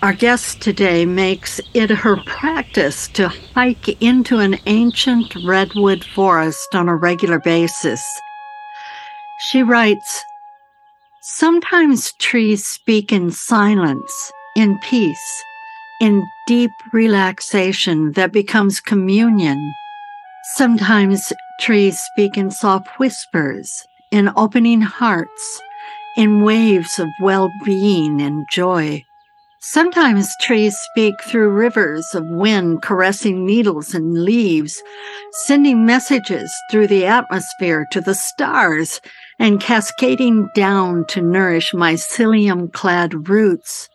Our guest today makes it her practice to hike into an ancient redwood forest on a regular basis. She writes, Sometimes trees speak in silence, in peace, in deep relaxation that becomes communion. Sometimes trees speak in soft whispers, in opening hearts, in waves of well being and joy. Sometimes trees speak through rivers of wind caressing needles and leaves, sending messages through the atmosphere to the stars and cascading down to nourish mycelium clad roots.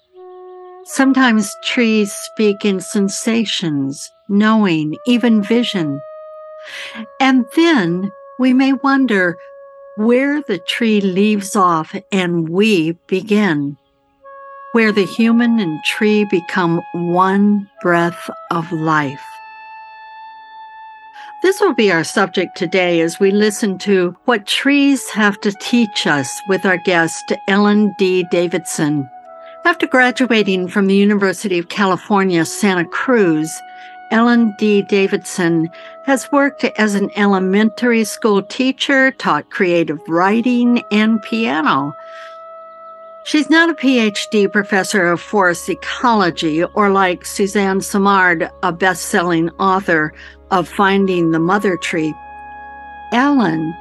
Sometimes trees speak in sensations, knowing, even vision. And then we may wonder where the tree leaves off and we begin where the human and tree become one breath of life. This will be our subject today as we listen to what trees have to teach us with our guest, Ellen Dee Davidson. After graduating from the University of California, Santa Cruz, Ellen Dee Davidson has worked as an elementary school teacher, taught creative writing and piano. She's not a PhD professor of forest ecology or like Suzanne Simard, a best selling author of Finding the Mother Tree. Ellen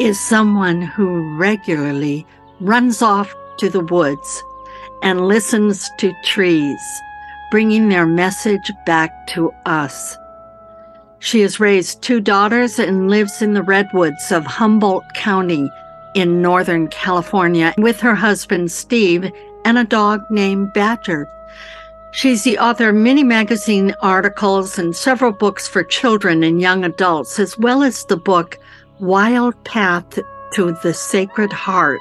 is someone who regularly runs off to the woods and listens to trees, bringing their message back to us. She has raised two daughters and lives in the redwoods of Humboldt County in Northern California with her husband, Steve, and a dog named Badger. She's the author of many magazine articles and several books for children and young adults, as well as the book Wild Path to the Sacred Heart,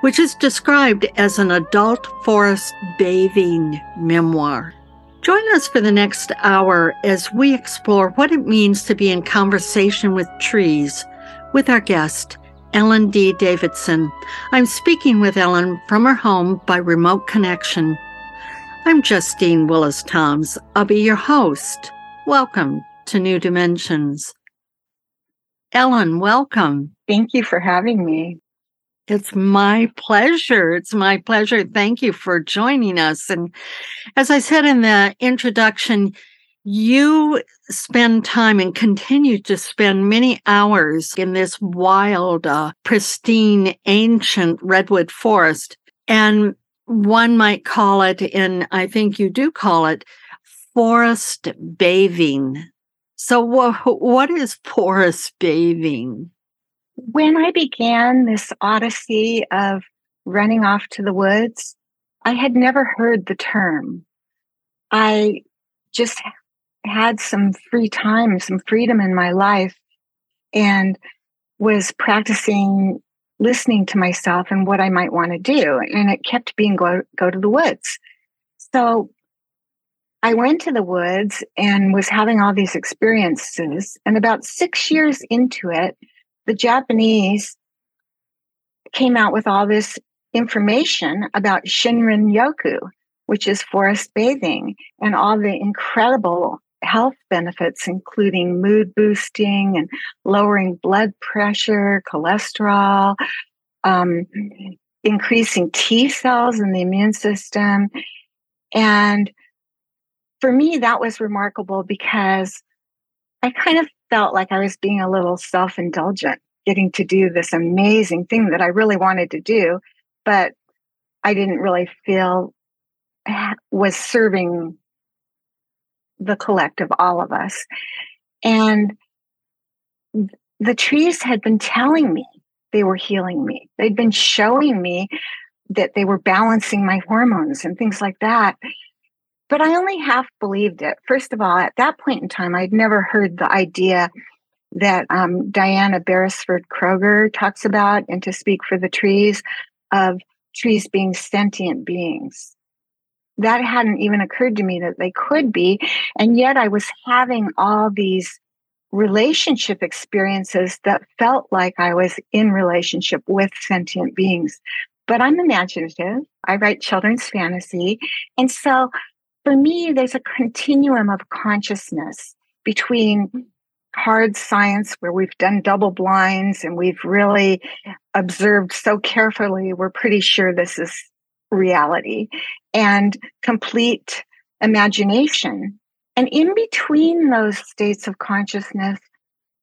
which is described as an adult forest bathing memoir. Join us for the next hour as we explore what it means to be in conversation with trees with our guest, Ellen Dee Davidson. I'm speaking with Ellen from her home by remote connection. I'm Justine Willis Toms. I'll be your host. Welcome to New Dimensions. Ellen, welcome. Thank you for having me. It's my pleasure. It's my pleasure. Thank you for joining us. And as I said in the introduction, you spend time and continue to spend many hours in this wild, uh, pristine, ancient redwood forest. And one might call it, and I think you do call it, forest bathing. So, wh- what is forest bathing? When I began this odyssey of running off to the woods, I had never heard the term. I just had some free time, some freedom in my life, and was practicing listening to myself and what I might want to do. And it kept being go, go to the woods. So I went to the woods and was having all these experiences. And about six years into it, the Japanese came out with all this information about Shinrin Yoku, which is forest bathing, and all the incredible health benefits, including mood boosting and lowering blood pressure, cholesterol, um, increasing T cells in the immune system. And for me, that was remarkable because I kind of felt like I was being a little self indulgent, getting to do this amazing thing that I really wanted to do, but I didn't really feel was serving the collective, all of us. And the trees had been telling me they were healing me. They'd been showing me that they were balancing my hormones and things like that. But I only half believed it. First of all, at that point in time, I'd never heard the idea that um, Diana Beresford Kroeger talks about and to speak for the trees of trees being sentient beings that hadn't even occurred to me that they could be. And yet I was having all these relationship experiences that felt like I was in relationship with sentient beings. But I'm imaginative. I write children's fantasy. And so for me, there's a continuum of consciousness between hard science where we've done double blinds and we've really observed so carefully, we're pretty sure this is reality and complete imagination. And in between those states of consciousness,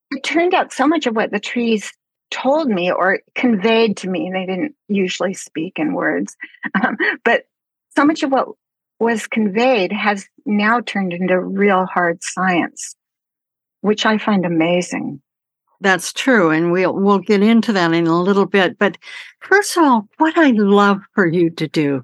it turned out so much of what the trees told me or conveyed to me, they didn't usually speak in words, um, but so much of what was conveyed has now turned into real hard science, which I find amazing. That's true, and we'll we'll get into that in a little bit. But first of all, what I love for you to do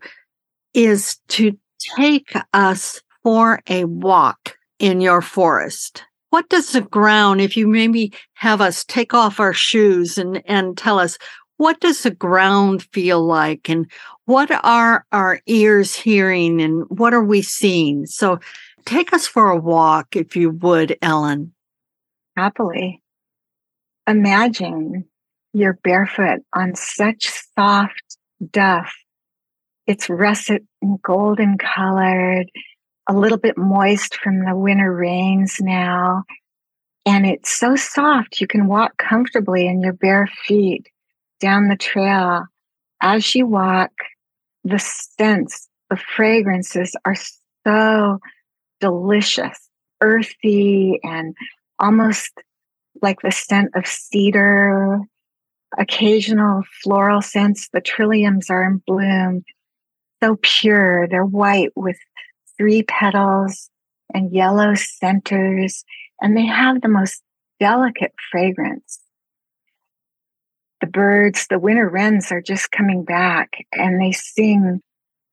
is to take us for a walk in your forest. What does the ground, if you maybe have us take off our shoes and, and tell us, what does the ground feel like and what are our ears hearing and what are we seeing? So take us for a walk, if you would, Ellen. Happily imagine you're barefoot on such soft duff. It's russet and golden colored, a little bit moist from the winter rains now. And it's so soft, you can walk comfortably in your bare feet down the trail. As you walk, the scents, the fragrances are so delicious, earthy, and almost like the scent of cedar, occasional floral scents. The trilliums are in bloom, so pure. They're white with three petals and yellow centers, and they have the most delicate fragrance. The birds, the winter wrens, are just coming back and they sing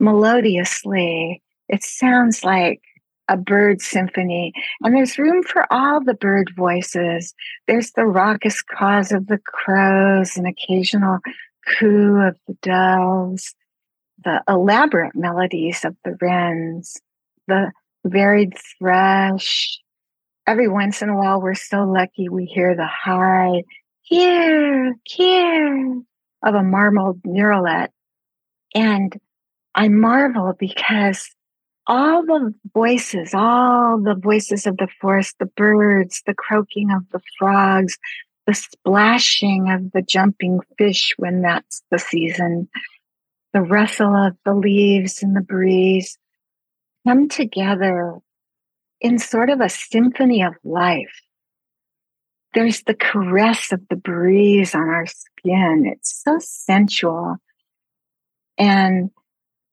melodiously. It sounds like a bird symphony. And there's room for all the bird voices. There's the raucous caws of the crows, an occasional coo of the doves, the elaborate melodies of the wrens, the varied thrush. Every once in a while, we're so lucky we hear the high, here, here of a marbled murrelet. And I marvel because all the voices, all the voices of the forest, the birds, the croaking of the frogs, the splashing of the jumping fish when that's the season, the rustle of the leaves and the breeze come together in sort of a symphony of life. There's the caress of the breeze on our skin. It's so sensual. And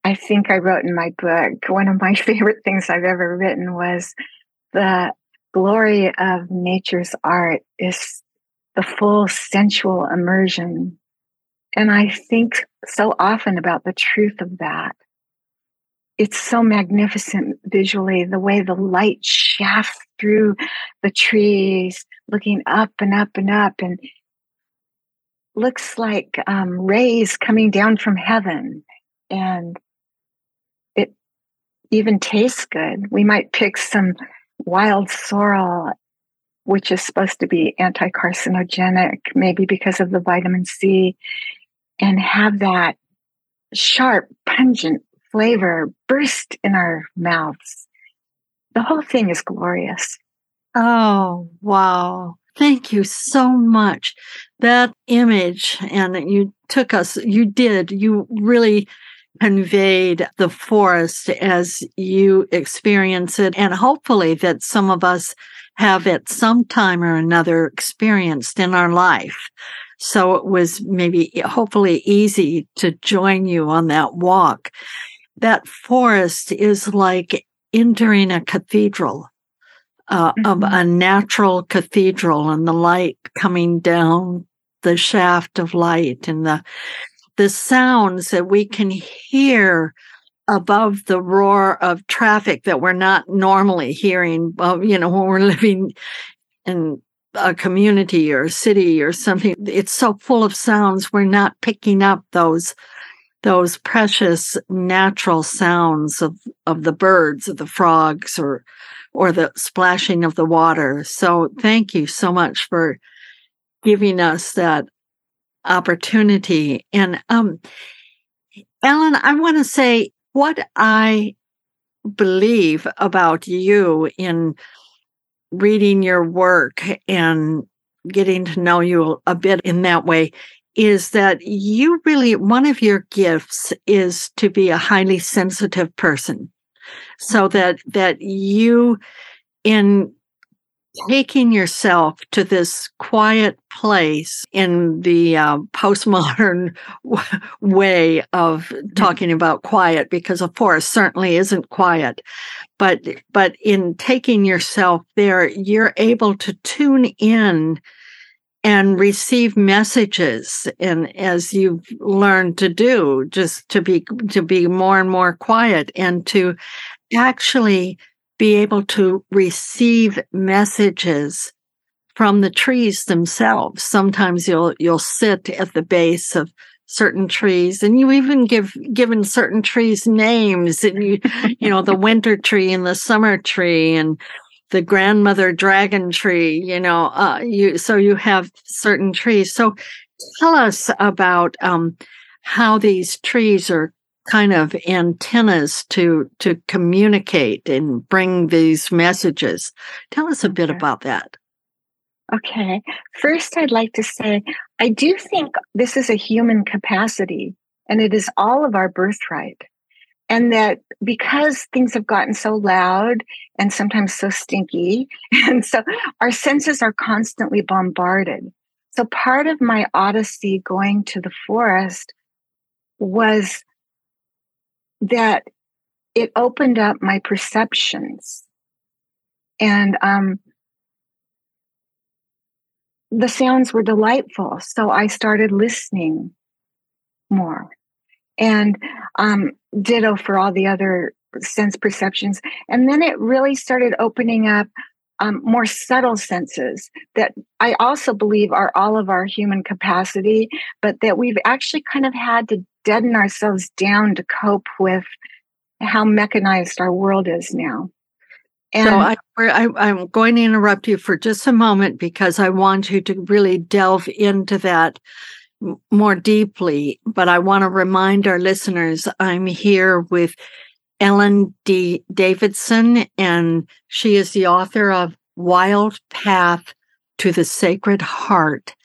I think I wrote in my book, one of my favorite things I've ever written was the glory of nature's art is the full sensual immersion. And I think so often about the truth of that. It's so magnificent visually, the way the light shafts through the trees, looking up and up and up, and looks like um, rays coming down from heaven. And it even tastes good. We might pick some wild sorrel, which is supposed to be anti carcinogenic, maybe because of the vitamin C, and have that sharp, pungent flavor burst in our mouths. the whole thing is glorious. Oh, wow. Thank you so much. That image, and you took us, you did, you really conveyed the forest as you experience it. And hopefully, that some of us have at some time or another experienced in our life. So it was maybe hopefully easy to join you on that walk. That forest is like entering a cathedral uh, mm-hmm. of a natural cathedral and the light coming down the shaft of light and the the sounds that we can hear above the roar of traffic that we're not normally hearing well, you know when we're living in a community or a city or something it's so full of sounds we're not picking up those those precious natural sounds of of the birds of the frogs or or the splashing of the water. So thank you so much for giving us that opportunity. And um, Ellen, I want to say what I believe about you in reading your work and getting to know you a bit in that way is that you really one of your gifts is to be a highly sensitive person. So that that you in taking yourself to this quiet place in the uh, postmodern w- way of talking about quiet because a forest certainly isn't quiet. But but in taking yourself there you're able to tune in and receive messages and as you've learned to do just to be to be more and more quiet and to actually be able to receive messages from the trees themselves sometimes you'll you'll sit at the base of certain trees and you even give given certain trees names and you you know the winter tree and the summer tree and the grandmother dragon tree, you know, uh, you, so you have certain trees. So tell us about, um, how these trees are kind of antennas to, to communicate and bring these messages. Tell us a bit about that. Okay. First, I'd like to say, I do think this is a human capacity and it is all of our birthright and that because things have gotten so loud and sometimes so stinky and so our senses are constantly bombarded so part of my odyssey going to the forest was that it opened up my perceptions and um, the sounds were delightful so i started listening more and um, ditto for all the other sense perceptions. And then it really started opening up um, more subtle senses that I also believe are all of our human capacity, but that we've actually kind of had to deaden ourselves down to cope with how mechanized our world is now. And so I, I, am going to interrupt you for just a moment because I want you to really delve into that more deeply, but I want to remind our listeners I'm here with Ellen Dee Davidson, and she is the author of Wild Path to the Sacred Heart.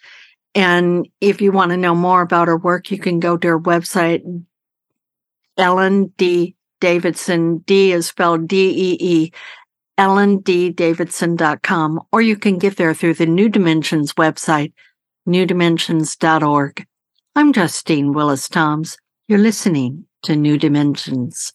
And if you want to know more about her work, you can go to her website, Ellen Dee Davidson. D is spelled D E E, ellenddavidson.com, or you can get there through the New Dimensions website, newdimensions.org. I'm Justine Willis Toms. You're listening to New Dimensions.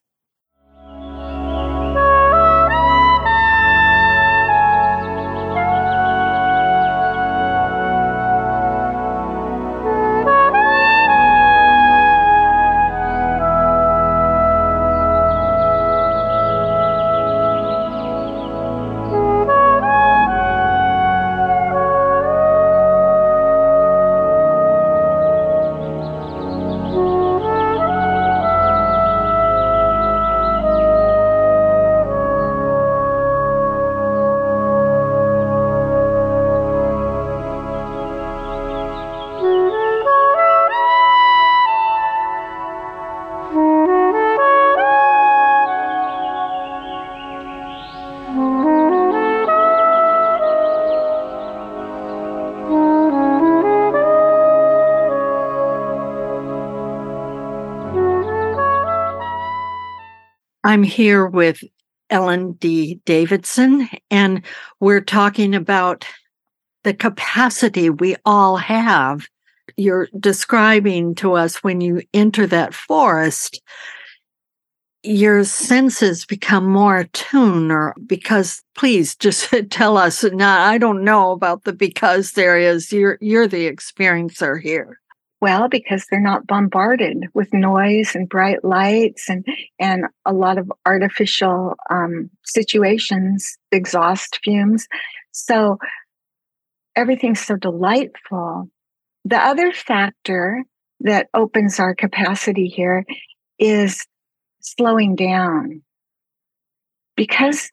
I'm here with Ellen Dee Davidson, and we're talking about the capacity we all have. You're describing to us when you enter that forest, your senses become more attuned, or because please just tell us. Now, I don't know about the because there is. You're you're the experiencer here. Well, because they're not bombarded with noise and bright lights and and a lot of artificial um, situations, exhaust fumes. So everything's so delightful. The other factor that opens our capacity here is slowing down because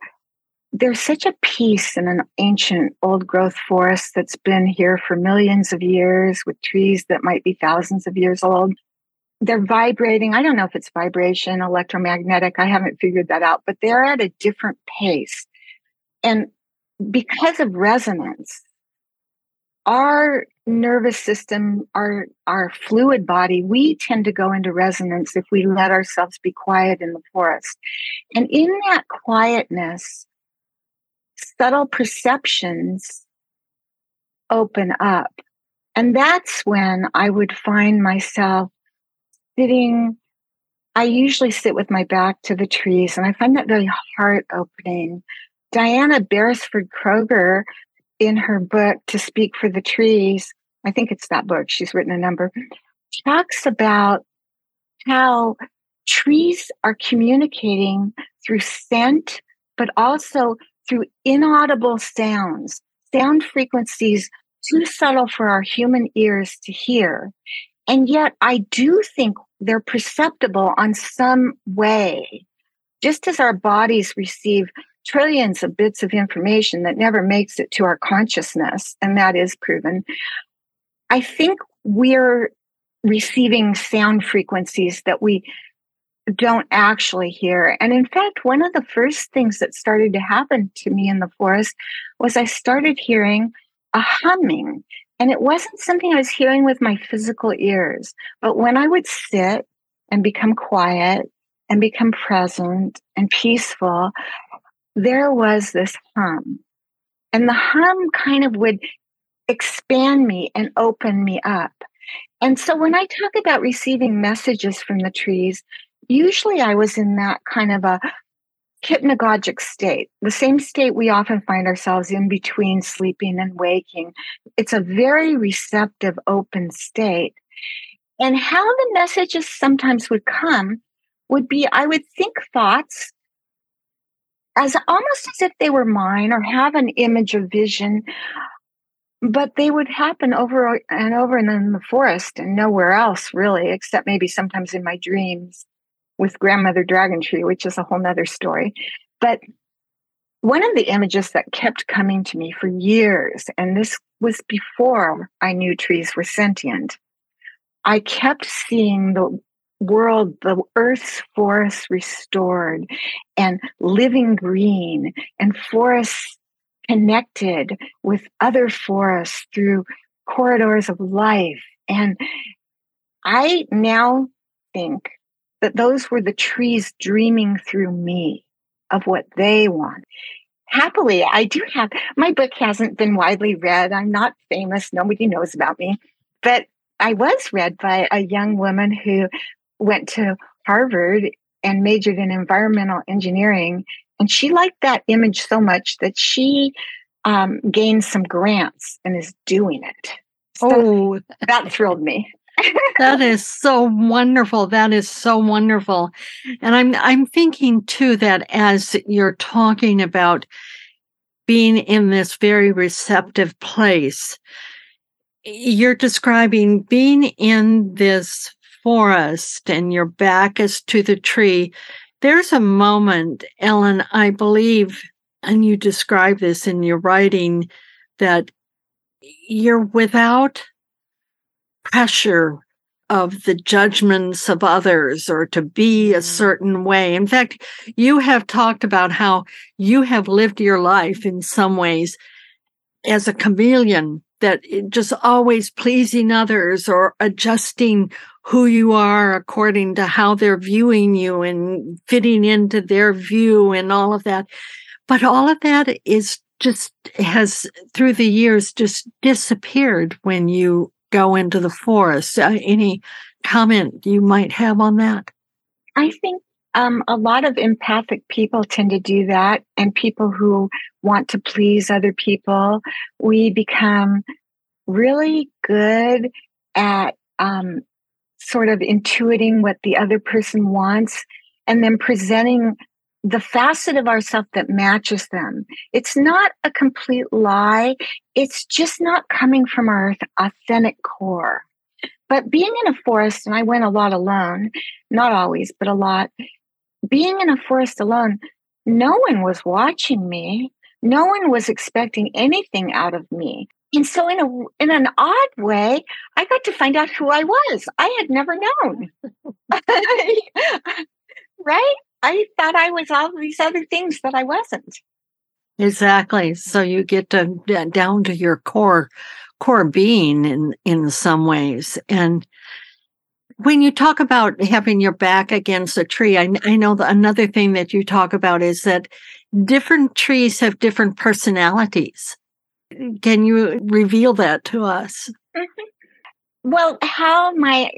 there's such a peace in an ancient old growth forest that's been here for millions of years with trees that might be thousands of years old. They're vibrating. I don't know if it's vibration, electromagnetic. I haven't figured that out, but they're at a different pace. And because of resonance, our nervous system, our, our fluid body, we tend to go into resonance if we let ourselves be quiet in the forest. And in that quietness, subtle perceptions open up. And that's when I would find myself sitting. I usually sit with my back to the trees, and I find that very heart opening. Diana Beresford Kroeger, in her book, To Speak for the Trees, I think it's that book, she's written a number, talks about how trees are communicating through scent, but also through inaudible sounds, sound frequencies too subtle for our human ears to hear. And yet, I do think they're perceptible on some way. Just as our bodies receive trillions of bits of information that never makes it to our consciousness, and that is proven, I think we're receiving sound frequencies that we don't actually hear. And in fact, one of the first things that started to happen to me in the forest was I started hearing a humming. And it wasn't something I was hearing with my physical ears, but when I would sit and become quiet and become present and peaceful, there was this hum. And the hum kind of would expand me and open me up. And so when I talk about receiving messages from the trees, usually I was in that kind of a hypnagogic state, the same state we often find ourselves in between sleeping and waking. It's a very receptive, open state. And how the messages sometimes would come would be I would think thoughts as almost as if they were mine or have an image of vision, but they would happen over and over and in the forest and nowhere else really, except maybe sometimes in my dreams with grandmother dragon tree, which is a whole nother story. But one of the images that kept coming to me for years, and this was before I knew trees were sentient, I kept seeing the world, the earth's forests restored and living green and forests connected with other forests through corridors of life. And I now think that those were the trees dreaming through me of what they want. Happily, I do have my book hasn't been widely read. I'm not famous. Nobody knows about me. But I was read by a young woman who went to Harvard and majored in environmental engineering. And she liked that image so much that she um, gained some grants and is doing it. So oh, that thrilled me that is so wonderful. That is so wonderful. And I'm I'm thinking too that as you're talking about being in this very receptive place, you're describing being in this forest and your back is to the tree. There's a moment, Ellen, I believe, and you describe this in your writing, that you're without pressure of the judgments of others or to be a mm. certain way. In fact, you have talked about how you have lived your life in some ways as a chameleon that just always pleasing others or adjusting who you are according to how they're viewing you and fitting into their view and all of that. But all of that is just has through the years just disappeared when you go into the forest. Uh, any comment you might have on that? I think um, a lot of empathic people tend to do that, and people who want to please other people, we become really good at um, sort of intuiting what the other person wants and then presenting the facet of ourself that matches them. It's not a complete lie. It's just not coming from our authentic core. But being in a forest, and I went a lot alone, not always, but a lot, being in a forest alone, no one was watching me. No one was expecting anything out of me. And so in a in an odd way, I got to find out who I was. I had never known. right? I thought I was all these other things that I wasn't. Exactly. So you get to down to your core core being in in some ways. And when you talk about having your back against a tree, I, I know that another thing that you talk about is that different trees have different personalities. Can you reveal that to us? Mm-hmm. Well, how my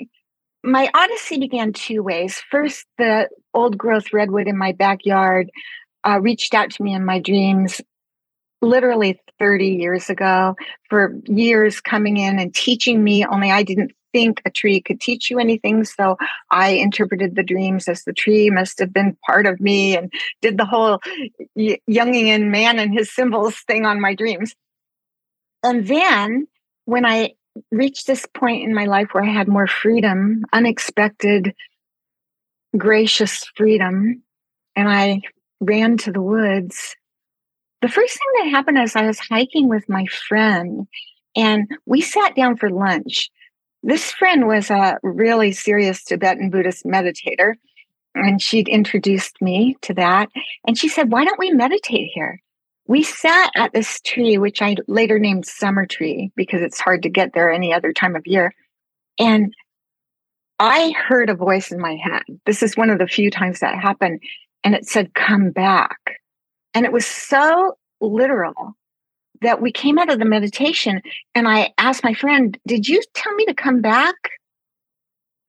my odyssey began two ways. First, the old growth redwood in my backyard uh, reached out to me in my dreams literally 30 years ago for years coming in and teaching me only i didn't think a tree could teach you anything so i interpreted the dreams as the tree must have been part of me and did the whole jungian man and his symbols thing on my dreams and then when i reached this point in my life where I had more freedom, unexpected, gracious freedom, and I ran to the woods. The first thing that happened is I was hiking with my friend and we sat down for lunch. This friend was a really serious Tibetan Buddhist meditator, and she'd introduced me to that. And she said, Why don't we meditate here? We sat at this tree, which I later named Summer Tree because it's hard to get there any other time of year. And I heard a voice in my head. This is one of the few times that happened. And it said, Come back. And it was so literal that we came out of the meditation and I asked my friend, Did you tell me to come back?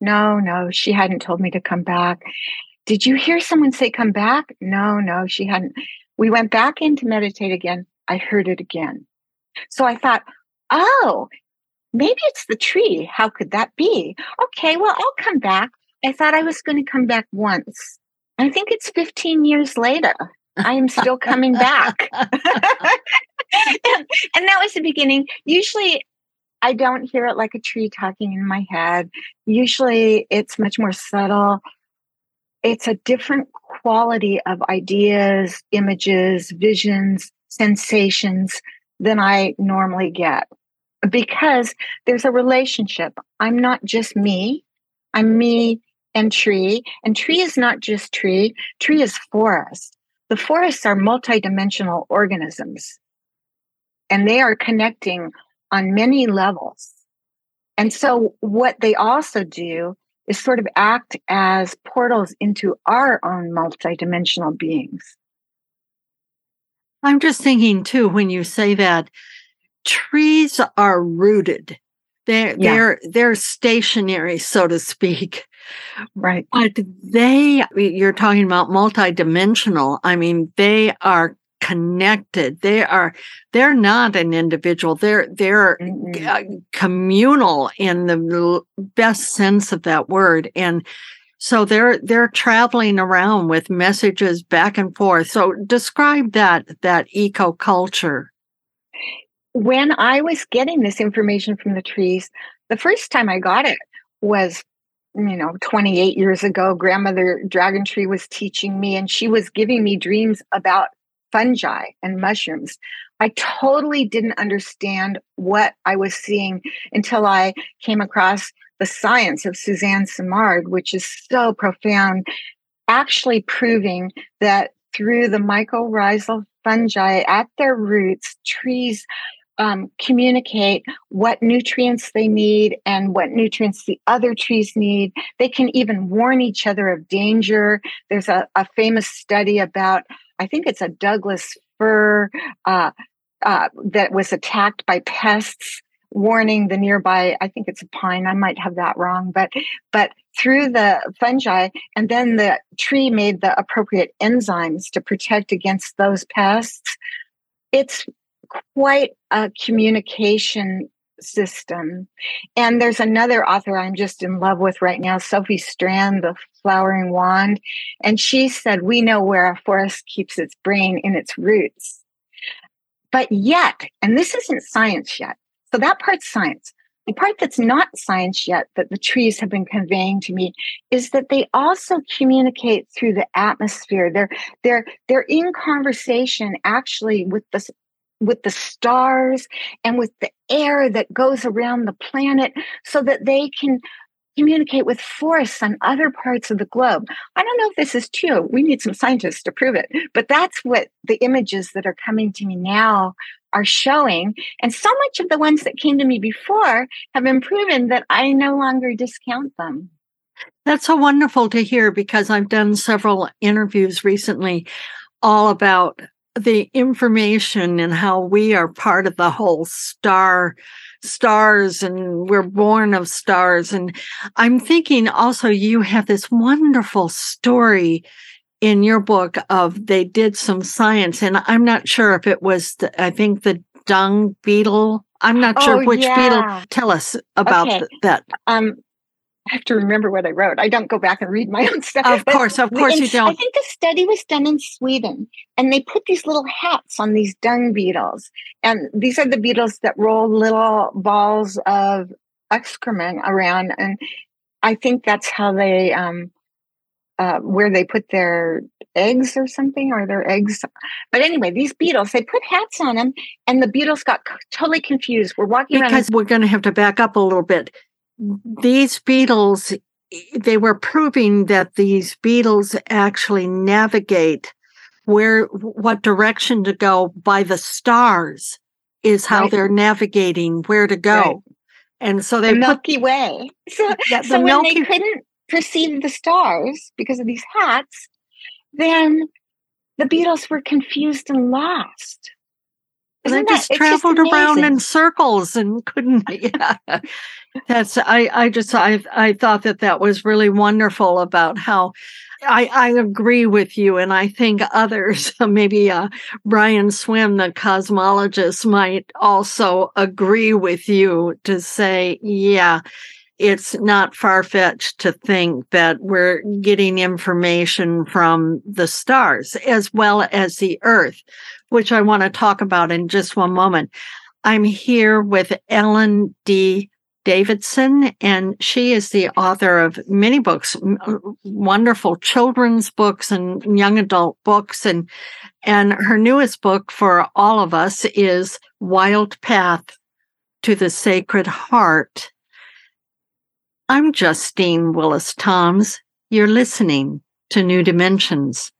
No, no, she hadn't told me to come back. Did you hear someone say, Come back? No, no, she hadn't. We went back in to meditate again. I heard it again. So I thought, oh, maybe it's the tree. How could that be? Okay, well, I'll come back. I thought I was going to come back once. I think it's 15 years later. I am still coming back. and, that was the beginning. Usually, I don't hear it like a tree talking in my head. Usually, it's much more subtle it's a different quality of ideas, images, visions, sensations than I normally get because there's a relationship. I'm not just me, I'm me and tree. And tree is not just tree, tree is forest. The forests are multidimensional organisms and they are connecting on many levels. And so, what they also do is sort of act as portals into our own multidimensional beings. I'm just thinking too, when you say that, trees are rooted. They're yeah. they're they're stationary, so to speak. Right. But they you're talking about multidimensional. I mean, they are connected. They are they're not an individual. They're they're mm-hmm. communal in the best sense of that word. And so they're they're traveling around with messages back and forth. So describe that that eco culture when i was getting this information from the trees the first time i got it was you know 28 years ago. Grandmother dragon tree was teaching me and she was giving me dreams about fungi and mushrooms. I totally didn't understand what I was seeing until I came across the science of Suzanne Simard, which is so profound, actually proving that through the mycorrhizal fungi at their roots, trees um, communicate what nutrients they need and what nutrients the other trees need. They can even warn each other of danger. There's a, a famous study about, I think it's a Douglas fir uh, uh, that was attacked by pests warning the nearby i think it's a pine i might have that wrong but but through the fungi and then the tree made the appropriate enzymes to protect against those pests. It's quite a communication system and there's another author i'm just in love with right now sophie strand the flowering wand and she said we know where a forest keeps its brain in its roots but yet and this isn't science yet so that part's science. The part that's not science yet that the trees have been conveying to me is that they also communicate through the atmosphere. They're they're they're in conversation actually with the with the stars and with the air that goes around the planet so that they can communicate with forests on other parts of the globe. I don't know if this is true. We need some scientists to prove it, but that's what the images that are coming to me now are showing. And so much of the ones that came to me before have been proven that I no longer discount them. That's so wonderful to hear because I've done several interviews recently all about the information and how we are part of the whole star stars and we're born of stars. And i'm thinking also you have this wonderful story in your book of they did some science. And i'm not sure if it was the, i think the dung beetle. I'm not sure oh, which yeah. beetle tell us about okay. th- that. Um I have to remember what I wrote. I don't go back and read my own stuff. Of course, of course in, you don't. I think the study was done in Sweden, and they put these little hats on these dung beetles, and these are the beetles that roll little balls of excrement around, and I think that's how they um, uh, where they put their eggs or something, or their eggs. But anyway, these beetles, they put hats on them, and the beetles got c- totally confused. We're walking because around. Because we're going to have to back up a little bit. These beetles, they were proving that these beetles actually navigate where, what direction to go by the stars is how Right. they're navigating where to go. Right. And so the they put Milky Way. So, Yeah, the so when Milky- they couldn't perceive the stars because of these hats, then the beetles were confused and lost. they Isn't just that- it's just traveled around in circles and couldn't yeah that's i i just i i thought that that was really wonderful about how I, I agree with you, and I think others, maybe uh, Brian Swimme, the cosmologist, might also agree with you to say, yeah, it's not far fetched to think that we're getting information from the stars as well as the Earth, which I want to talk about in just one moment. I'm here with Ellen Dee Davidson, and she is the author of many books, uh, wonderful children's books and young adult books, and and her newest book for all of us is Wild Path to the Sacred Heart. I'm Justine Willis Toms. You're listening to New Dimensions.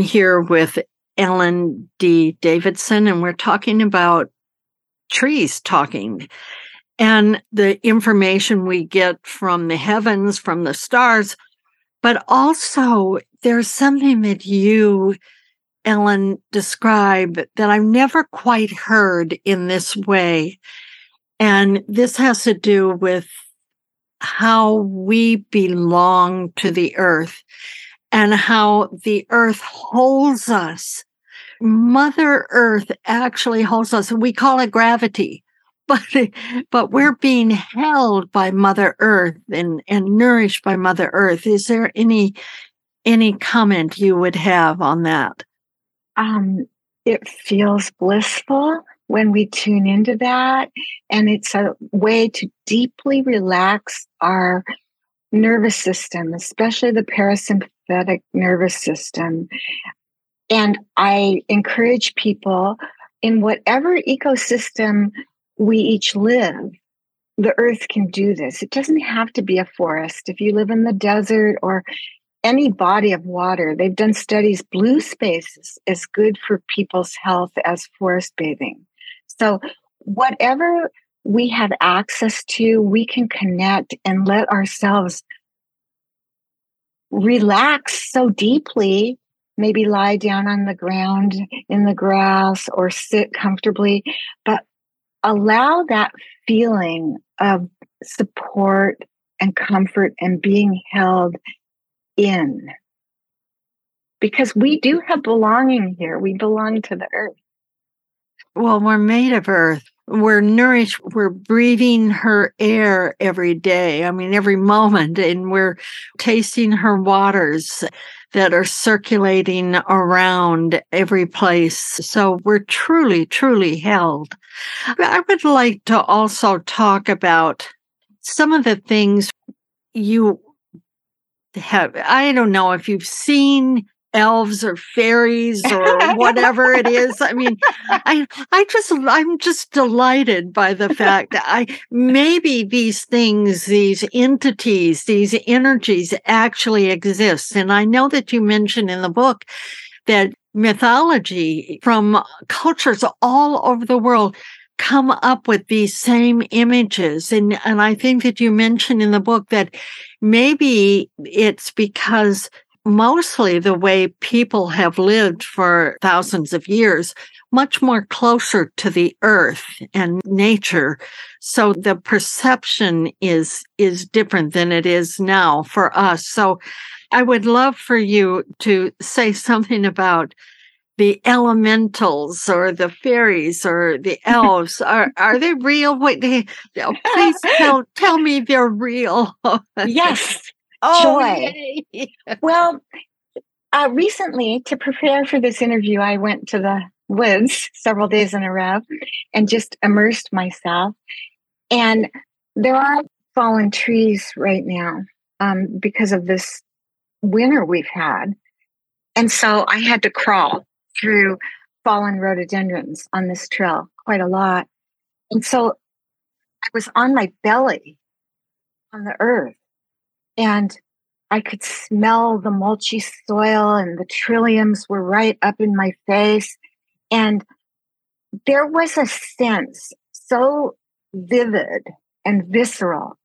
I'm here with Ellen Dee Davidson, and we're talking about trees talking and the information we get from the heavens, from the stars. But also, there's something that you, Ellen, describe that I've never quite heard in this way. And this has to do with how we belong to the earth and how the earth holds us. Mother Earth actually holds us. We call it gravity, but but we're being held by Mother Earth and and nourished by Mother Earth. Is there any any comment you would have on that? Um, it feels blissful when we tune into that. And it's a way to deeply relax our nervous system, especially the parasympathetic nervous system. And I encourage people in whatever ecosystem we each live, the earth can do this. It doesn't have to be a forest. If you live in the desert or any body of water, they've done studies, blue space is good for people's health as forest bathing. So, whatever we have access to, we can connect and let ourselves relax so deeply. Maybe lie down on the ground in the grass or sit comfortably, but allow that feeling of support and comfort and being held in. Because we do have belonging here, we belong to the earth. Well, we're made of earth. We're nourished. We're breathing her air every day. I mean, every moment, and we're tasting her waters that are circulating around every place. So we're truly, truly held. I would like to also talk about some of the things you have. I don't know if you've seen elves or fairies or whatever it is. I mean, I I just I'm just delighted by the fact that I maybe these things, these entities, these energies actually exist. And I know that you mentioned in the book that mythology from cultures all over the world come up with these same images. And, and I think that you mentioned in the book that maybe it's because mostly the way people have lived for thousands of years, much more closer to the earth and nature. So the perception is, is different than it is now for us. So I would love for you to say something about the elementals or the fairies or the elves are are they real Wait, they, please tell tell me they're real yes oh, joy. well, uh, recently, to prepare for this interview, I went to the woods several days in a row and just immersed myself. And there are fallen trees right now um, because of this winter we've had. And so I had to crawl through fallen rhododendrons on this trail quite a lot. And so I was on my belly on the earth and I could smell the mulchy soil, and the trilliums were right up in my face. And there was a sense so vivid and visceral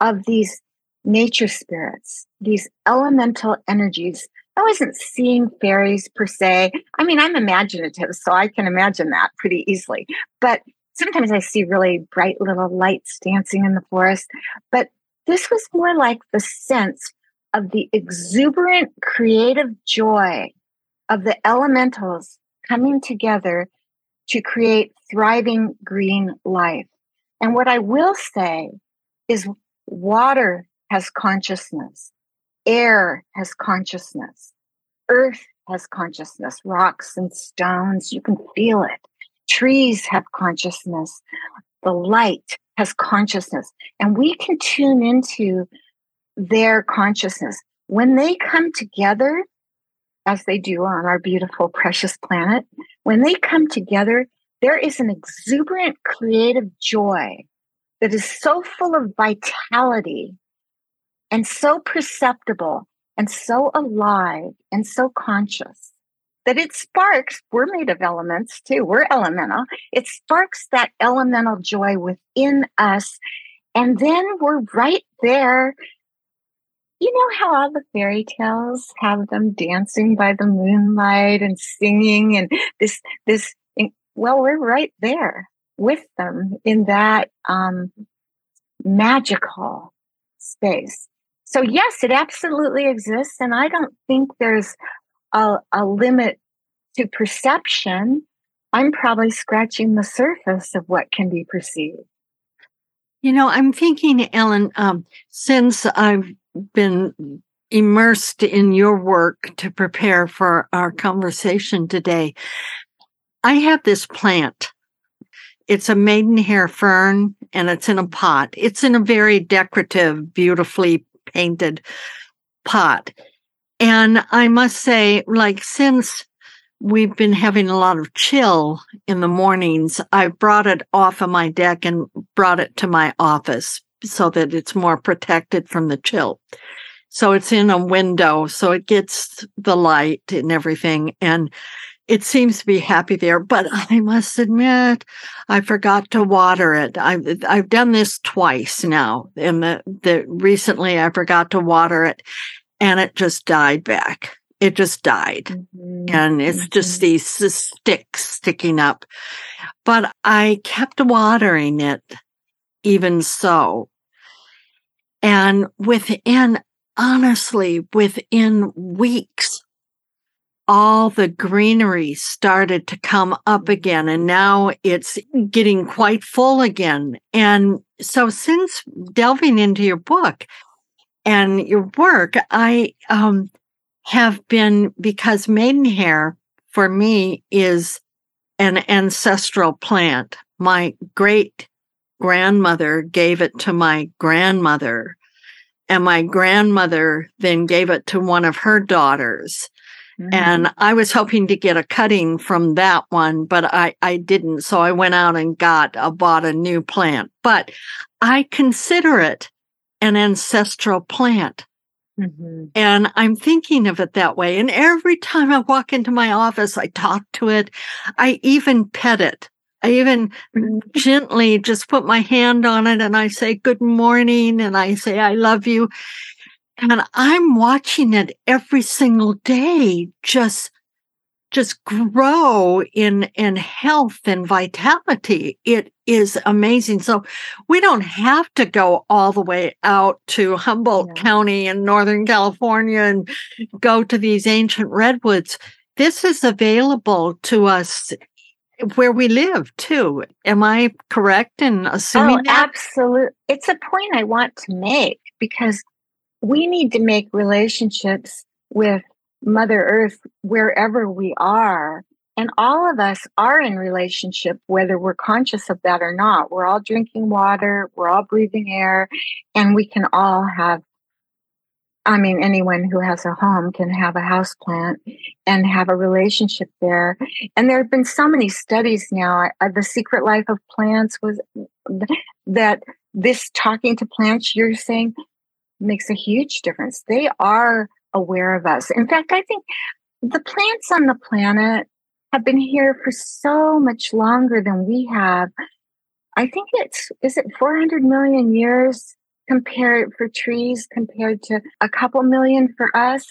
of these nature spirits, these elemental energies. I wasn't seeing fairies per se. I mean, I'm imaginative, so I can imagine that pretty easily. But sometimes I see really bright little lights dancing in the forest. But this was more like the sense of the exuberant creative joy of the elementals coming together to create thriving green life. And what I will say is water has consciousness, air has consciousness, earth has consciousness, rocks and stones, you can feel it. Trees have consciousness, the light has consciousness. And we can tune into their consciousness. When they come together, as they do on our beautiful, precious planet, when they come together, there is an exuberant creative joy that is so full of vitality and so perceptible and so alive and so conscious that it sparks, we're made of elements too, we're elemental. It sparks that elemental joy within us. And then we're right there. You know how all the fairy tales have them dancing by the moonlight and singing and this, this, well, we're right there with them in that um, magical space. So, yes, it absolutely exists. And I don't think there's a, a limit to perception, I'm probably scratching the surface of what can be perceived. You know, I'm thinking, Ellen, um, since I've been immersed in your work to prepare for our conversation today, I have this plant it's a maidenhair fern and it's in a pot. It's in a very decorative, beautifully painted pot. And I must say, like, since we've been having a lot of chill in the mornings, I brought it off of my deck and brought it to my office so that it's more protected from the chill. So it's in a window, so it gets the light and everything. And it seems to be happy there, but I must admit, I forgot to water it. I've I've done this twice now, and the, the recently I forgot to water it, and it just died back. It just died, mm-hmm. and it's mm-hmm. just these sticks sticking up. But I kept watering it, even so, and within honestly within weeks all the greenery started to come up again and now it's getting quite full again. And so since delving into your book and your work, I um, have been, because maidenhair for me is an ancestral plant. My great grandmother gave it to my grandmother and my grandmother then gave it to one of her daughters Mm-hmm. And I was hoping to get a cutting from that one, but I, I didn't. So I went out and got, uh, bought a new plant. But I consider it an ancestral plant. Mm-hmm. And I'm thinking of it that way. And every time I walk into my office, I talk to it. I even pet it. I even mm-hmm. gently just put my hand on it and I say, Good morning. And I say, I love you. And I'm watching it every single day just just grow in in health and vitality. It is amazing. So we don't have to go all the way out to humboldt yeah. county in northern california and go to these ancient redwoods. This is available to us where we live too. Am i correct in oh, assuming oh, absolutely it's a point i want to make because we need to make relationships with Mother Earth wherever we are. And all of us are in relationship, whether we're conscious of that or not. We're all drinking water, we're all breathing air, and we can all have. I mean, anyone who has a home can have a house plant and have a relationship there. And there have been so many studies now. Uh, the Secret Life of Plants was that this talking to plants, you're saying makes a huge difference. They are aware of us. In fact, I think the plants on the planet have been here for so much longer than we have. I think it's, is it 400 million years compared for trees compared to a couple million for us?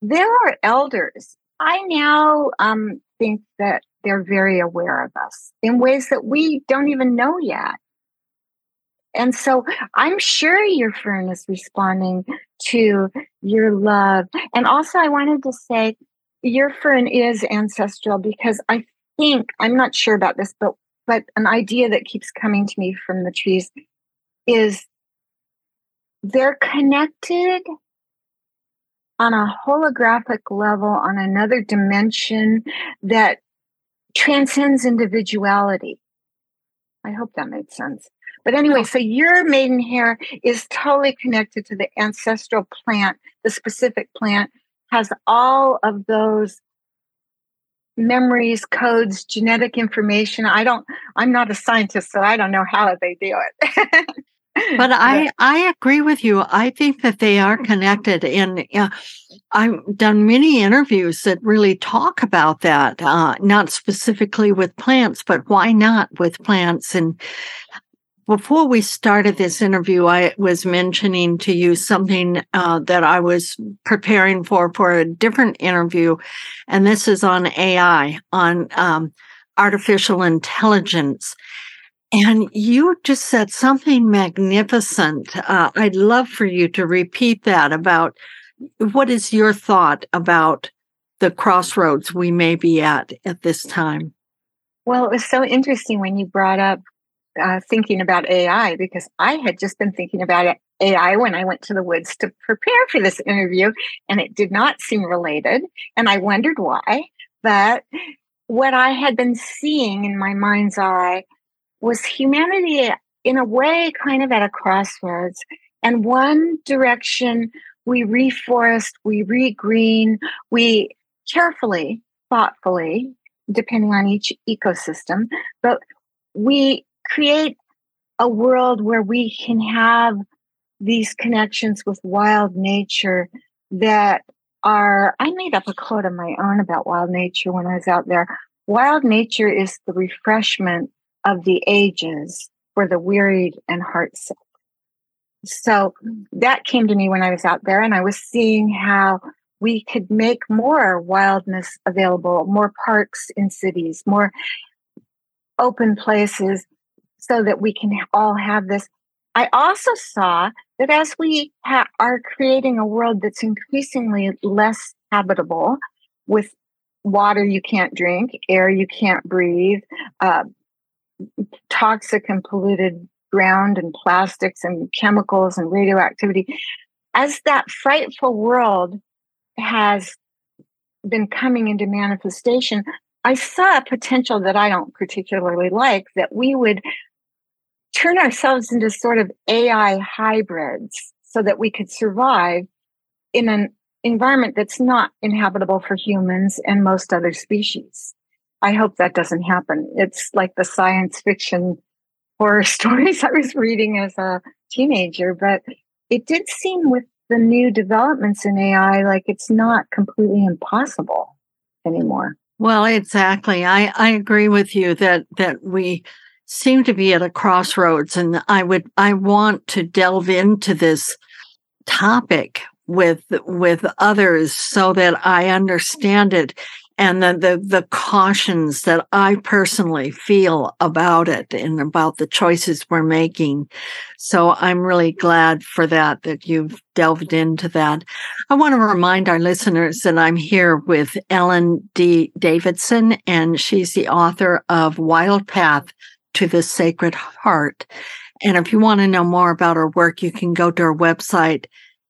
There are elders. I now um, think that they're very aware of us in ways that we don't even know yet. And so I'm sure your fern is responding to your love. And also, I wanted to say your fern is ancestral because I think, I'm not sure about this, but but an idea that keeps coming to me from the trees is they're connected on a holographic level on another dimension that transcends individuality. I hope that made sense. But anyway, so your maiden hair is totally connected to the ancestral plant, the specific plant has all of those memories, codes, genetic information. I don't, I'm not a scientist, so I don't know how they do it. but I, I agree with you. I think that they are connected. And uh, I've done many interviews that really talk about that, uh, not specifically with plants, but why not with plants? And before we started this interview, I was mentioning to you something uh, that I was preparing for for a different interview, and this is on AI, on um, artificial intelligence. And you just said something magnificent. Uh, I'd love for you to repeat that about what is your thought about the crossroads we may be at at this time. Well, it was so interesting when you brought up uh, thinking about AI because I had just been thinking about AI when I went to the woods to prepare for this interview, and it did not seem related. And I wondered why. But what I had been seeing in my mind's eye was humanity in a way kind of at a crossroads. And one direction we reforest, we regreen, we carefully, thoughtfully, depending on each ecosystem, but we create a world where we can have these connections with wild nature that are I made up a quote of my own about wild nature when I was out there. Wild nature is the refreshment of the ages for the wearied and heartsick. So that came to me when I was out there, and I was seeing how we could make more wildness available, more parks in cities, more open places, so that we can all have this. I also saw that as we ha- are creating a world that's increasingly less habitable with water you can't drink, air you can't breathe, uh, toxic and polluted ground and plastics and chemicals and radioactivity. As that frightful world has been coming into manifestation, I saw a potential that I don't particularly like that we would turn ourselves into sort of AI hybrids so that we could survive in an environment that's not inhabitable for humans and most other species. I hope that doesn't happen. It's like the science fiction horror stories I was reading as a teenager, but it did seem with the new developments in AI like it's not completely impossible anymore. Well, exactly. I, I agree with you that that we seem to be at a crossroads and I would I want to delve into this topic with with others so that I understand it and the, the, the cautions that I personally feel about it and about the choices we're making. So I'm really glad for that, that you've delved into that. I want to remind our listeners that I'm here with Ellen Dee Davidson, and she's the author of Wild Path to the Sacred Heart. And if you want to know more about her work, you can go to her website,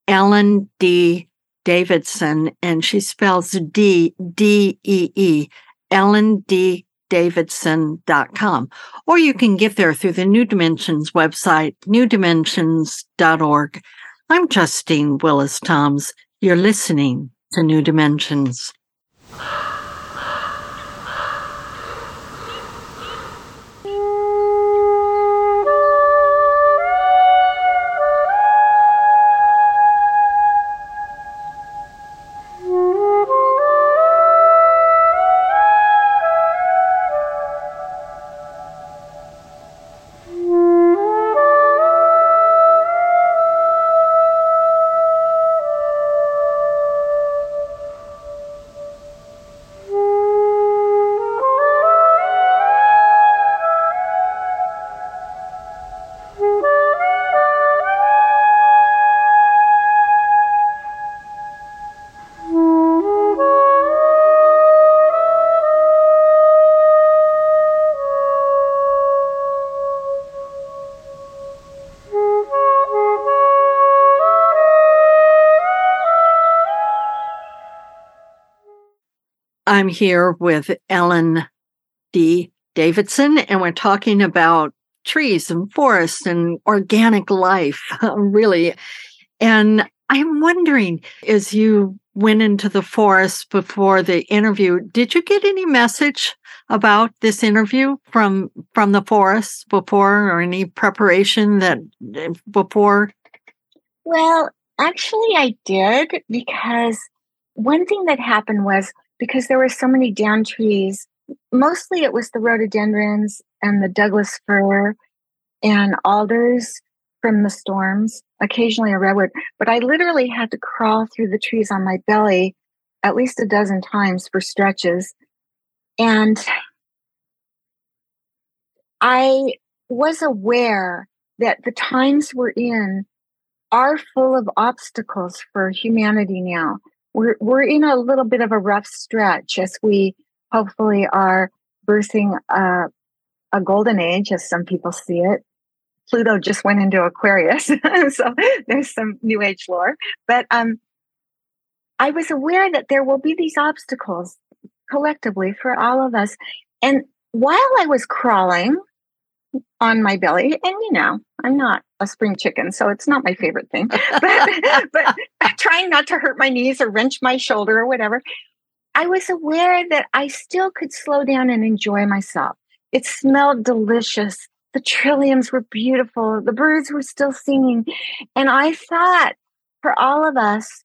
Ellen Dee Davidson, and she spells D D E E, Ellen Dee Davidson.com. Or you can get there through the New Dimensions website, newdimensions.org. I'm Justine Willis Toms. You're listening to New Dimensions. I'm here with Ellen Dee Davidson, and we're talking about trees and forests and organic life, really. And I'm wondering, as you went into the forest before the interview, did you get any message about this interview from from the forest before, or any preparation that before? Well, actually, I did because one thing that happened was because there were so many down trees. Mostly it was the rhododendrons and the Douglas fir and alders from the storms, occasionally a redwood. But I literally had to crawl through the trees on my belly at least a dozen times for stretches. And I was aware that the times we're in are full of obstacles for humanity now we're we're in a little bit of a rough stretch as we hopefully are birthing a, a golden age, as some people see it. Pluto just went into Aquarius, so there's some New Age lore. But um, I was aware that there will be these obstacles collectively for all of us. And while I was crawling, on my belly. And you know, I'm not a spring chicken, so it's not my favorite thing. but, but trying not to hurt my knees or wrench my shoulder or whatever, I was aware that I still could slow down and enjoy myself. It smelled delicious. The trilliums were beautiful. The birds were still singing. And I thought for all of us,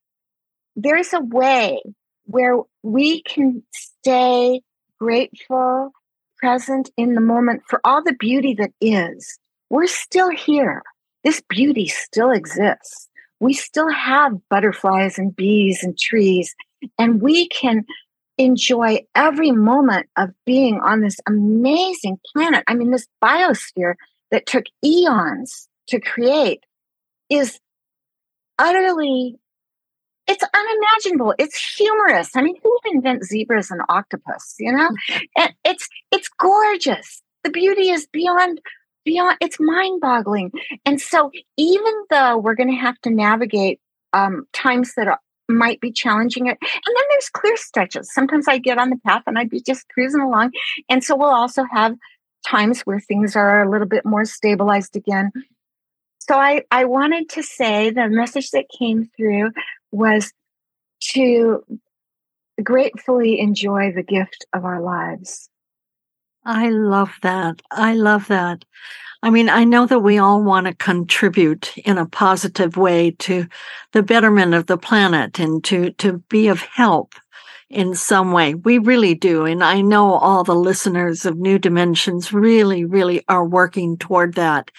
there's a way where we can stay grateful, present in the moment for all the beauty that is. We're still here. This beauty still exists. We still have butterflies and bees and trees, and we can enjoy every moment of being on this amazing planet. I mean, this biosphere that took eons to create is utterly it's unimaginable. It's humorous. I mean who would invent zebras and octopus you know? Mm-hmm. And it's it's gorgeous. The beauty is beyond beyond it's mind boggling and so even though we're going to have to navigate um, times that are, might be challenging it and then there's clear stretches. Sometimes i get on the path and i'd be just cruising along. And so we'll also have times where things are a little bit more stabilized again. So I, I wanted to say the message that came through was to gratefully enjoy the gift of our lives. I love that. I love that. I mean, I know that we all want to contribute in a positive way to the betterment of the planet and to, to be of help in some way. We really do. And I know all the listeners of New Dimensions really, really are working toward that.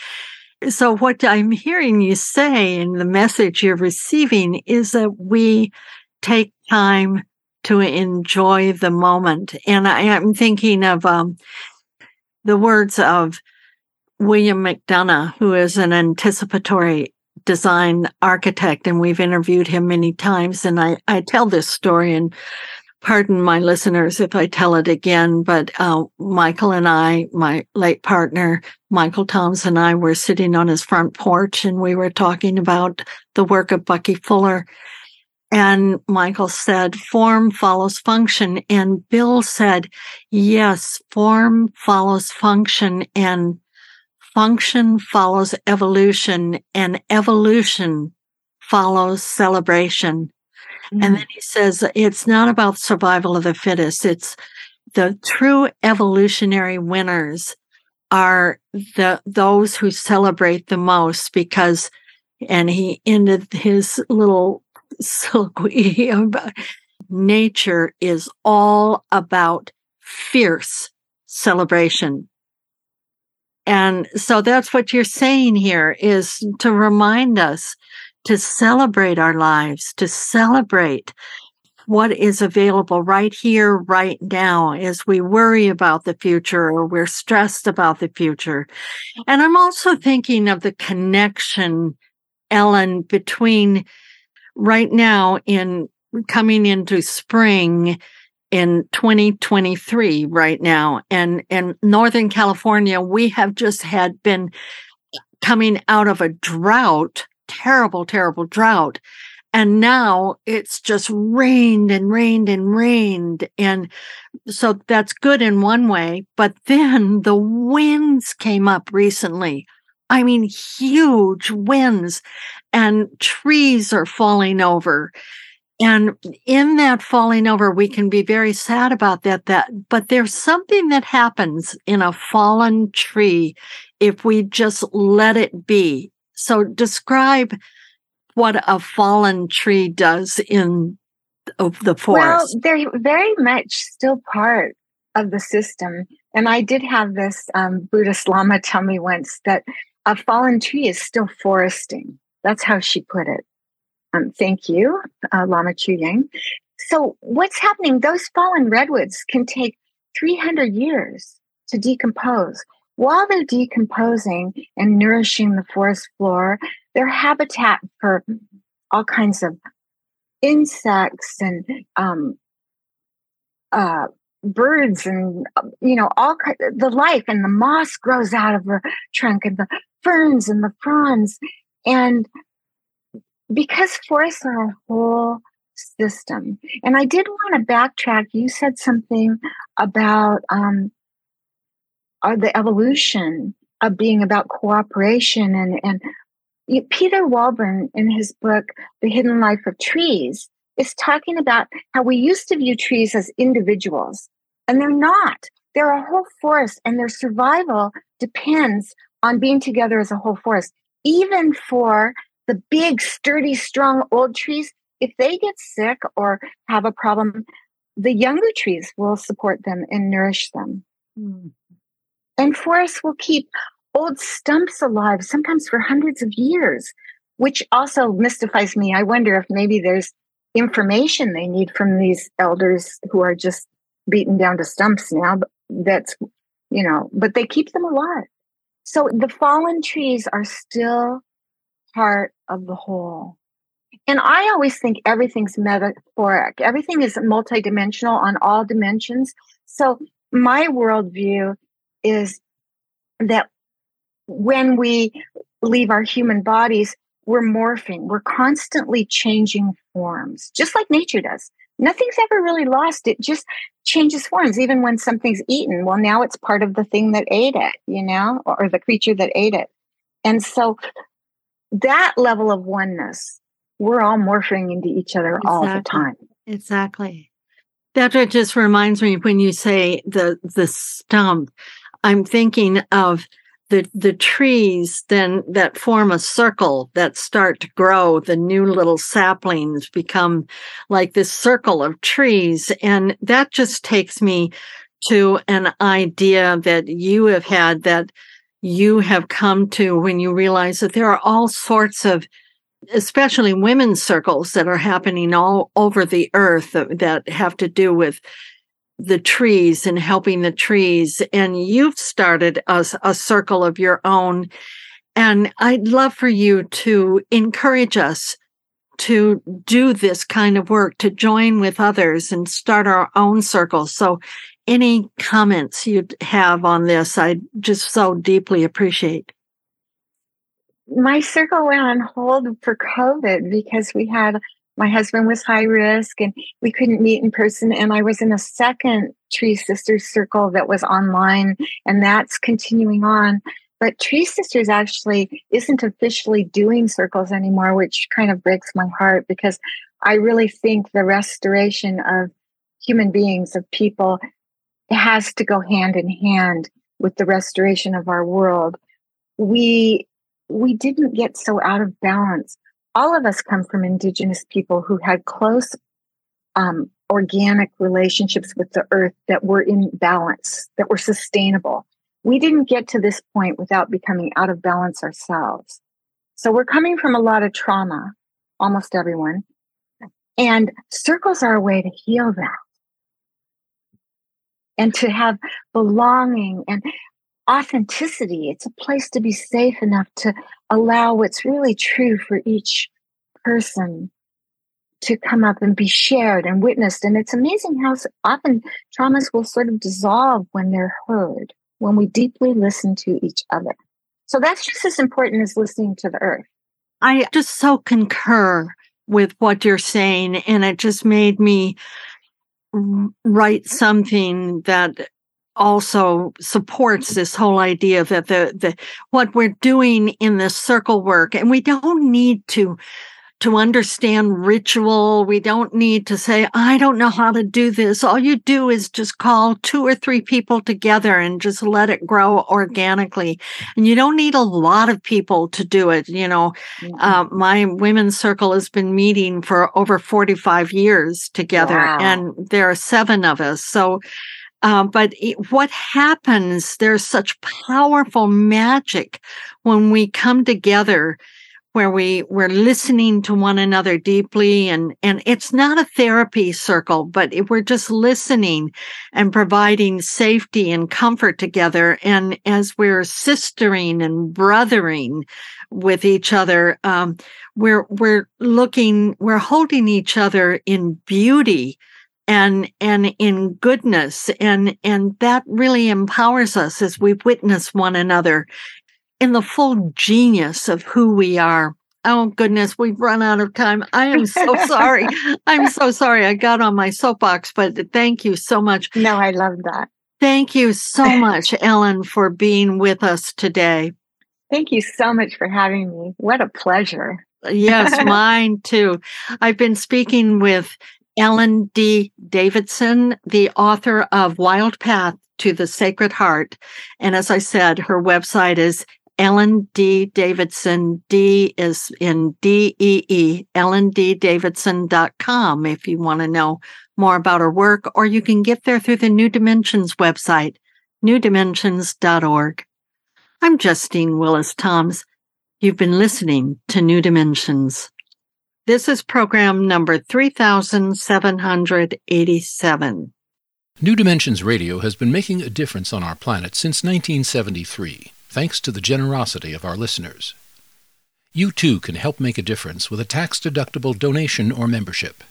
So, what I'm hearing you say and the message you're receiving is that we take time to enjoy the moment. And I am thinking of um, the words of William McDonough, who is an anticipatory design architect, and we've interviewed him many times. And I, I tell this story and pardon my listeners if I tell it again, but uh, Michael and I, my late partner, Michael Toms and I were sitting on his front porch and we were talking about the work of Bucky Fuller. And Michael said, form follows function. And Bill said, yes, form follows function and function follows evolution and evolution follows celebration. Mm-hmm. And then he says it's not about survival of the fittest. It's the true evolutionary winners are the those who celebrate the most because and he ended his little soliloquy about nature is all about fierce celebration. And so that's what you're saying here is to remind us to celebrate our lives, to celebrate what is available right here, right now, as we worry about the future or we're stressed about the future. And I'm also thinking of the connection, Ellen, between right now in coming into spring in 2023 right now and in northern california we have just had been coming out of a drought terrible, terrible drought. And now it's just rained and rained and rained. And so that's good in one way. But then the winds came up recently. I mean, huge winds and trees are falling over. And in that falling over, we can be very sad about that, that, but there's something that happens in a fallen tree if we just let it be. So describe what a fallen tree does in of the forest. Well, they're very much still part of the system. And I did have this um, Buddhist Lama tell me once that a fallen tree is still foresting. That's how she put it. Um, thank you, uh, Lama Chu Yang. So, what's happening? Those fallen redwoods can take 300 years to decompose while they're decomposing and nourishing the forest floor, they're habitat for all kinds of insects and um, uh, birds and you know all the life and the moss grows out of the trunk and the ferns and the fronds and because forests are a whole system and i did want to backtrack you said something about um, are the evolution of being about cooperation and and Peter Wohlleben in his book The Hidden Life of Trees is talking about how we used to view trees as individuals and they're not. They're a whole forest and their survival depends on being together as a whole forest. Even for the big, sturdy, strong old trees, if they get sick or have a problem, the younger trees will support them and nourish them. Mm. And forests will keep old stumps alive, sometimes for hundreds of years, which also mystifies me. I wonder if maybe there's information they need from these elders who are just beaten down to stumps now. That's, you know, but they keep them alive. So the fallen trees are still part of the whole. And I always think everything's metaphoric. Everything is multidimensional on all dimensions. So my worldview is that when we leave our human bodies, we're morphing, we're constantly changing forms, just like nature does. Nothing's ever really lost. It just changes forms, even when something's eaten. Well, now it's part of the thing that ate it, you know, or, or the creature that ate it. And so that level of oneness, we're all morphing into each other exactly. all the time. Exactly. That just reminds me when you say the the stump, I'm thinking of the the trees then that form a circle that start to grow the new little saplings become like this circle of trees. And that just takes me to an idea that you have had that you have come to when you realize that there are all sorts of especially women's circles that are happening all over the earth that, that have to do with the trees and helping the trees. And you've started a, a circle of your own. And I'd love for you to encourage us to do this kind of work, to join with others and start our own circles. So, any comments you'd have on this, I just so deeply appreciate. My circle went on hold for COVID because we had my husband was high risk and we couldn't meet in person. And I was in a second Tree Sisters circle that was online, and that's continuing on. But Tree Sisters actually isn't officially doing circles anymore, which kind of breaks my heart because I really think the restoration of human beings, of people, has to go hand in hand with the restoration of our world. We we didn't get so out of balance all of us come from indigenous people who had close um, organic relationships with the earth that were in balance, that were sustainable. We didn't get to this point without becoming out of balance ourselves. So we're coming from a lot of trauma, almost everyone. And circles are a way to heal that. And to have belonging and authenticity. It's a place to be safe enough to allow what's really true for each person to come up and be shared and witnessed. And it's amazing how often traumas will sort of dissolve when they're heard, when we deeply listen to each other. So that's just as important as listening to the earth. I just so concur with what you're saying. And it just made me write something that also supports this whole idea that the, the what we're doing in this circle work and we don't need to to understand ritual. We don't need to say, I don't know how to do this. All you do is just call two or three people together and just let it grow organically. And you don't need a lot of people to do it. You know, mm-hmm. uh, my women's circle has been meeting for over 45 years together, wow. and there are seven of us. So uh, but it, what happens, there's such powerful magic when we come together where we we're listening to one another deeply and and it's not a therapy circle but we're just listening and providing safety and comfort together. And as we're sistering and brothering with each other um, we're we're looking we're holding each other in beauty and and in goodness and and that really empowers us as we witness one another in the full genius of who we are oh goodness we've run out of time i am so sorry i'm so sorry i got on my soapbox but thank you so much no i love that Thank you so much, Ellen, for being with us today. Thank you so much for having me. What a pleasure. yes, mine too. I've been speaking with Ellen Dee Davidson, the author of Wild Path to the Sacred Heart. And as I said, her website is Ellen Dee Davidson. D is in D E E, ellendeedavidson.com if you want to know more about her work, or you can get there through the New Dimensions website, newdimensions.org. I'm Justine Willis Toms. You've been listening to New Dimensions. This is program number 3787. New Dimensions Radio has been making a difference on our planet since 1973 thanks to the generosity of our listeners. You too can help make a difference with a tax-deductible donation or membership.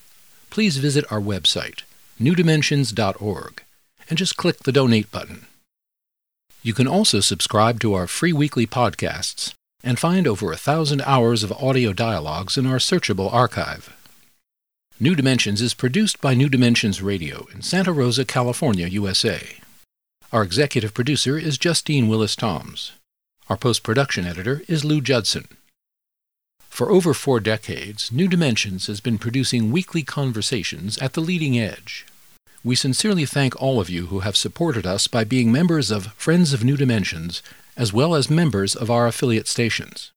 Please visit our website, newdimensions.org, and just click the donate button. You can also subscribe to our free weekly podcasts and find over a thousand hours of audio dialogues in our searchable archive. New Dimensions is produced by New Dimensions Radio in Santa Rosa, California, USA. Our executive producer is Justine Willis Toms. Our post production editor is Lou Judson. For over four decades, New Dimensions has been producing weekly conversations at the leading edge. We sincerely thank all of you who have supported us by being members of Friends of New Dimensions, as well as members of our affiliate stations.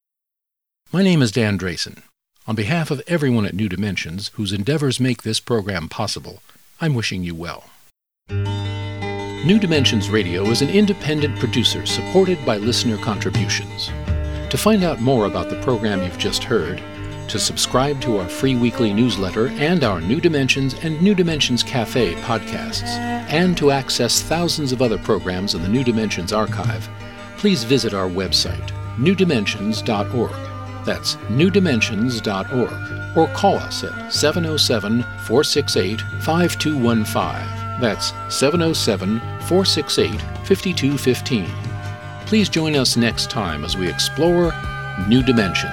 My name is Dan Drayson. On behalf of everyone at New Dimensions whose endeavors make this program possible, I'm wishing you well. New Dimensions Radio is an independent producer supported by listener contributions. To find out more about the program you've just heard, to subscribe to our free weekly newsletter and our New Dimensions and New Dimensions Cafe podcasts, and to access thousands of other programs in the New Dimensions archive, please visit our website, newdimensions.org. That's newdimensions.org. Or call us at 707 468 5215. That's 707 468 5215. Please join us next time as we explore new dimensions.